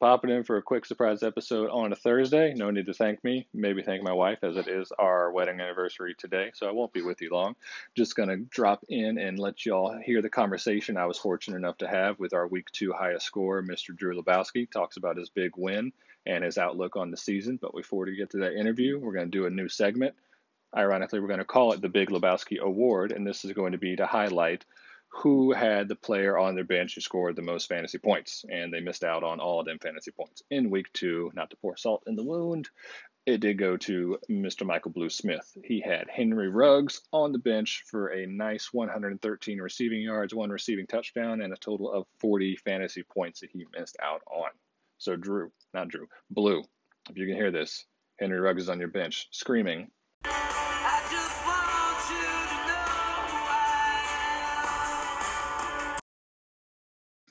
Popping in for a quick surprise episode on a Thursday. No need to thank me. Maybe thank my wife, as it is our wedding anniversary today. So I won't be with you long. Just gonna drop in and let y'all hear the conversation I was fortunate enough to have with our week two highest scorer, Mr. Drew Lebowski. Talks about his big win and his outlook on the season. But before we get to that interview, we're gonna do a new segment. Ironically, we're gonna call it the Big Lebowski Award, and this is going to be to highlight who had the player on their bench who scored the most fantasy points, and they missed out on all of them fantasy points in week two. Not to pour salt in the wound, it did go to Mr. Michael Blue Smith. He had Henry Ruggs on the bench for a nice 113 receiving yards, one receiving touchdown, and a total of 40 fantasy points that he missed out on. So, Drew, not Drew, Blue, if you can hear this, Henry Ruggs is on your bench screaming,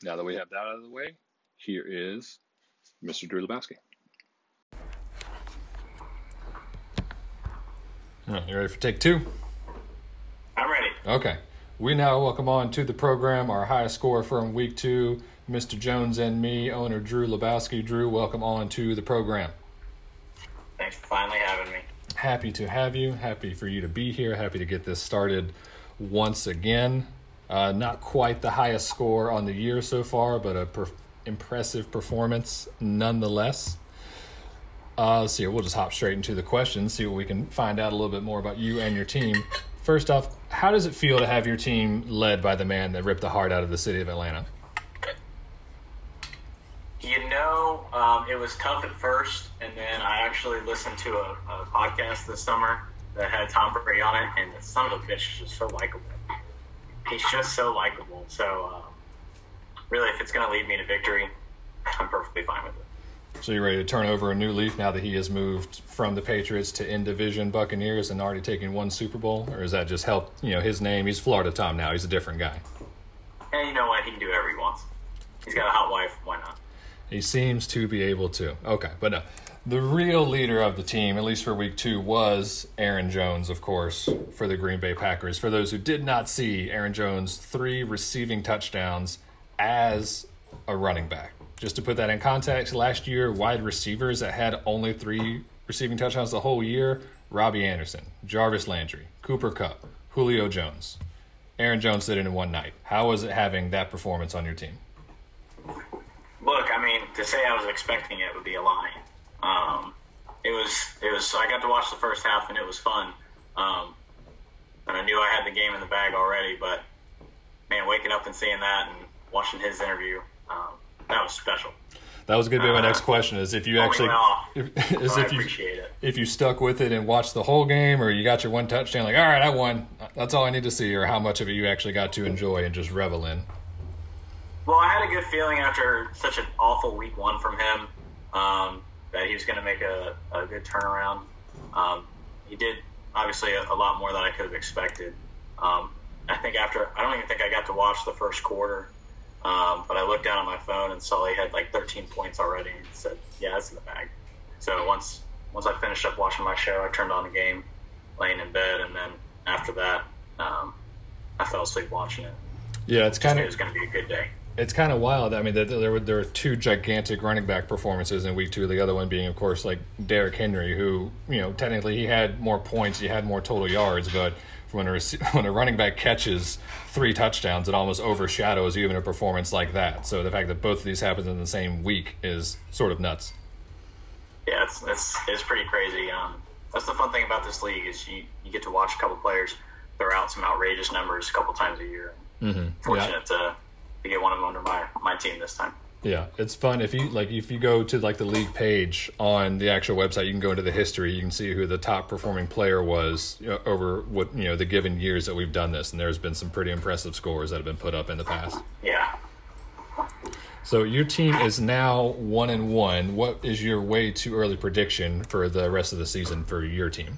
Now that we have that out of the way, here is Mr. Drew Lebowski. Oh, you ready for take two? I'm ready. Okay. We now welcome on to the program our highest score from week two, Mr. Jones and me, owner Drew Lebowski. Drew, welcome on to the program. Thanks for finally having me. Happy to have you. Happy for you to be here. Happy to get this started once again. Uh, not quite the highest score on the year so far, but a per- impressive performance nonetheless. Uh, let's see. We'll just hop straight into the questions, see what we can find out a little bit more about you and your team. First off, how does it feel to have your team led by the man that ripped the heart out of the city of Atlanta? You know, um, it was tough at first, and then I actually listened to a, a podcast this summer that had Tom Brady on it, and the son of a bitch is just so likable he's just so likable. So um, really, if it's going to lead me to victory, I'm perfectly fine with it. So you're ready to turn over a new leaf now that he has moved from the Patriots to in division Buccaneers and already taking one Super Bowl, or is that just help? You know, his name. He's Florida Tom now. He's a different guy. And you know what? He can do whatever he wants. He's got a hot wife. Why not? He seems to be able to. Okay, but no the real leader of the team, at least for week two, was Aaron Jones, of course, for the Green Bay Packers. For those who did not see Aaron Jones, three receiving touchdowns as a running back. Just to put that in context, last year, wide receivers that had only three receiving touchdowns the whole year Robby Anderson, Jarvis Landry, Cooper Kupp, Julio Jones. Aaron Jones did it in one night. How was it having that performance on your team? Look, I mean, to say I was expecting it would be a lie. Um, it was it was I got to watch the first half and it was fun. Um, and I knew I had the game in the bag already, but man, waking up and seeing that and watching his interview, um, that was special. That was going to be my next uh, question: is if you actually, if, is so if you if you stuck with it and watched the whole game, or you got your one touchdown, like all right, I won. That's all I need to see, or how much of it you actually got to enjoy and just revel in. Well, I had a good feeling after such an awful week one from him. Um, that he was going to make a, a good turnaround. Um, he did obviously a, a, lot more than I could have expected. Um, I think after I don't even think I got to watch the first quarter, um, but I looked down at my phone and saw he had like 13 points already and said, "Yeah, that's in the bag." So once once I finished up watching my show, I turned on the game, laying in bed, and then after that, um, I fell asleep watching it. Yeah, it's kind of it was going to be a good day it's kind of wild. I mean, there were there were two gigantic running back performances in week two. The other one being, of course, like Derrick Henry, who you know technically he had more points, he had more total yards, but when a when a running back catches three touchdowns, it almost overshadows even a performance like that. So the fact that both of these happened in the same week is sort of nuts. Yeah, it's it's, it's pretty crazy. Um, that's the fun thing about this league is you, you get to watch a couple players throw out some outrageous numbers a couple times a year. Mm-hmm. Fortunate yeah. to to get one of them under my my team this time. Yeah, it's fun if you like if you go to like the league page on the actual website, you can go into the history. You can see who the top performing player was you know, over what you know the given years that we've done this, and there's been some pretty impressive scores that have been put up in the past. Yeah. So your team is now one and one. What is your way too early prediction for the rest of the season for your team?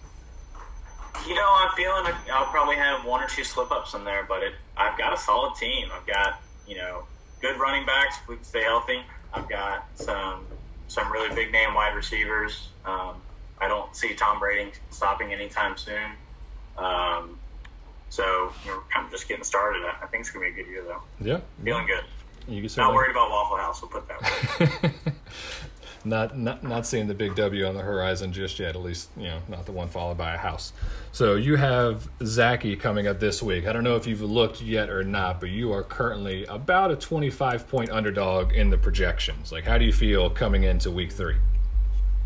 You know, I'm feeling I'll probably have one or two slip ups in there, but it, I've got a solid team. I've got you know, good running backs if we can stay healthy. I've got some some really big name wide receivers. Um, I don't see Tom Brady stopping anytime soon. Um, so we're kind of just getting started. I think it's gonna be a good year though. Yeah, feeling good. You can Not worried about Waffle House. We'll put that way. not, not not seeing the big W on the horizon just yet. At least you know, not the one followed by a house. So you have Zachy coming up this week. I don't know if you've looked yet or not, but you are currently about a 25 point underdog in the projections. Like, how do you feel coming into week three?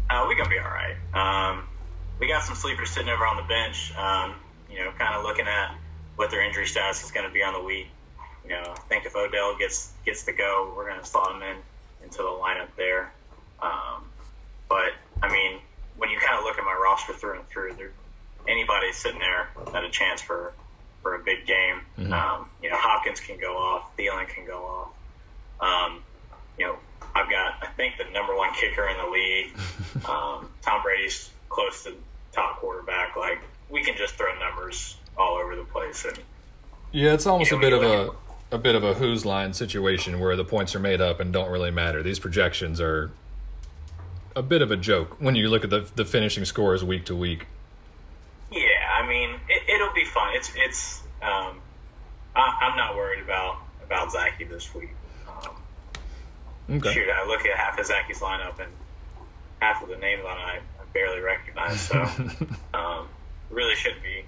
Uh, we're gonna be all right. Um, we got some sleepers sitting over on the bench. Um, you know, kind of looking at what their injury status is going to be on the week. You know, I think if Odell gets gets to go, we're going to slot him in into the lineup there. Um, but I mean, when you kind of look at my roster through and through, there anybody sitting there had a chance for for a big game. Mm-hmm. Um, you know, Hopkins can go off, Thielen can go off. Um, you know, I've got I think the number one kicker in the league. Um, Tom Brady's close to top quarterback. Like we can just throw numbers all over the place and. Yeah, it's almost you know, a bit of a a bit of a whose line situation where the points are made up and don't really matter. These projections are a bit of a joke when you look at the the finishing scores week to week. Yeah, I mean it, will be fun. It's it's um, I, am not worried about about Zachy this week. Um, okay. Shoot, I look at half of Zachy's lineup and half of the names on it I, I barely recognize. So um, really shouldn't be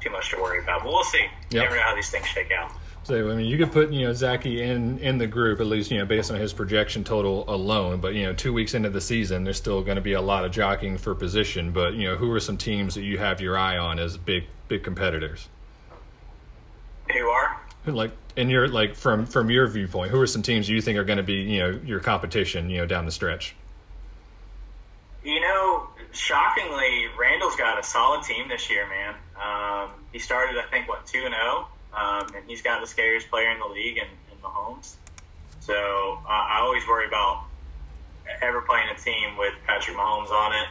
too much to worry about. But we'll see. Yep. never know how these things shake out. So I mean, you could put you know Zachy in in the group at least you know based on his projection total alone. But you know, two weeks into the season, there's still going to be a lot of jockeying for position. But you know, who are some teams that you have your eye on as big big competitors? Who are? Like in your like from from your viewpoint, who are some teams you think are going to be you know your competition you know down the stretch? You know, shockingly, Randall's got a solid team this year, man. Um, he started, I think, what two and zero. Um, and he's got the scariest player in the league in, in Mahomes. So uh, I always worry about ever playing a team with Patrick Mahomes on it.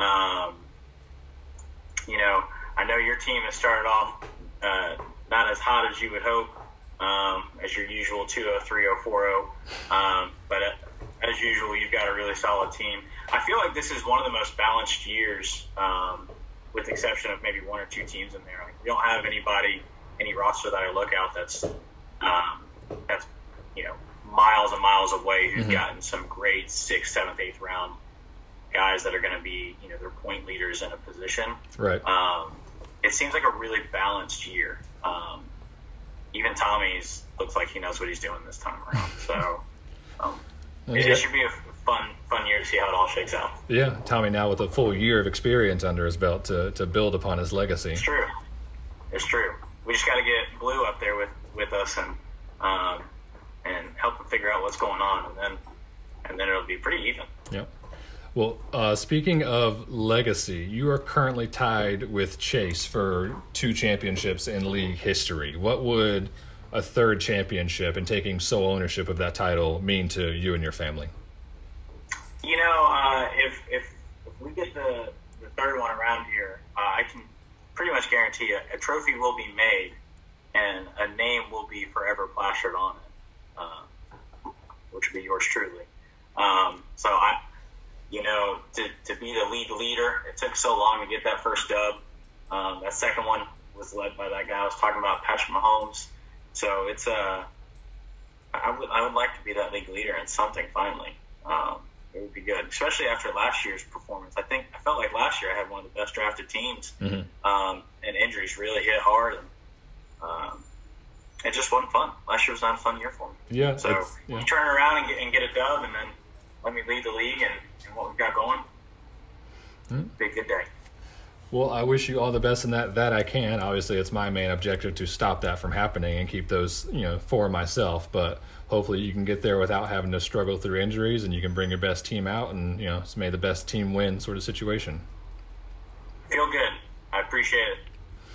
Um, you know, I know your team has started off uh, not as hot as you would hope, um, as your usual 2 0 3 0 4 0. Um, but uh, as usual, you've got a really solid team. I feel like this is one of the most balanced years, um, with the exception of maybe one or two teams in there. Like, we don't have anybody any roster that I look out that's um, that's you know miles and miles away who's mm-hmm. gotten some great sixth, seventh, eighth round guys that are going to be you know their point leaders in a position. Right. Um, it seems like a really balanced year. Um, even Tommy's looks like he knows what he's doing this time around. So um, it, it should be a fun fun year to see how it all shakes out. Yeah, Tommy now with a full year of experience under his belt to, to build upon his legacy. It's true. It's true we just got to get Blue up there with with us and um, and help him figure out what's going on, and then and then it'll be pretty even. Yep. Well, uh, speaking of legacy, you are currently tied with Chase for two championships in league history. What would a third championship and taking sole ownership of that title mean to you and your family? You know, uh, if, if if we get the the third one around here, uh, I can pretty much guarantee you a trophy will be made and a name will be forever plastered on it, uh, which would be yours truly. Um, so I, you know, to, to be the lead leader, it took so long to get that first dub. Um, that second one was led by that guy I was talking about, Patrick Mahomes. So it's a, uh, I would, I would like to be that league leader in something finally. Um, it would be good, especially after last year's performance. I think I felt like last year I had one of the best drafted teams, mm-hmm. um, and injuries really hit hard, and um, it just wasn't fun. Last year was not a fun year for me. Yeah. So yeah. you turn around and get, and get a dub, and then let me lead the league and, and what we've got going. Mm-hmm. Be a good day. Well, I wish you all the best in that. That I can. Obviously, it's my main objective to stop that from happening and keep those, you know, for myself. But hopefully, you can get there without having to struggle through injuries, and you can bring your best team out, and you know, it's may the best team win sort of situation. Feel good. I appreciate it.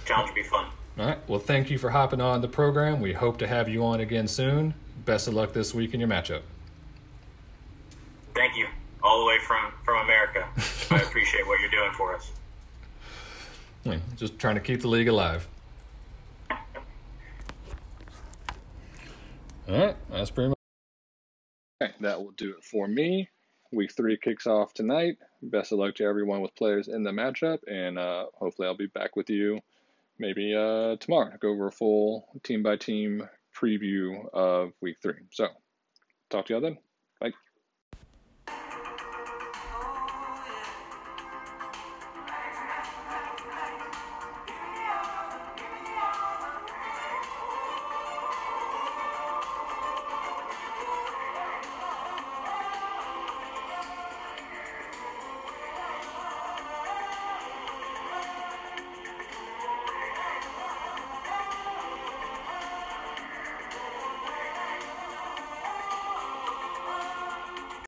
Challenge will be fun. All right. Well, thank you for hopping on the program. We hope to have you on again soon. Best of luck this week in your matchup. Thank you. All the way from from America. I appreciate what you're doing for us. Just trying to keep the league alive. All right, that's pretty much. Okay, that will do it for me. Week three kicks off tonight. Best of luck to everyone with players in the matchup, and uh, hopefully I'll be back with you maybe uh, tomorrow to go over a full team by team preview of week three. So talk to y'all then.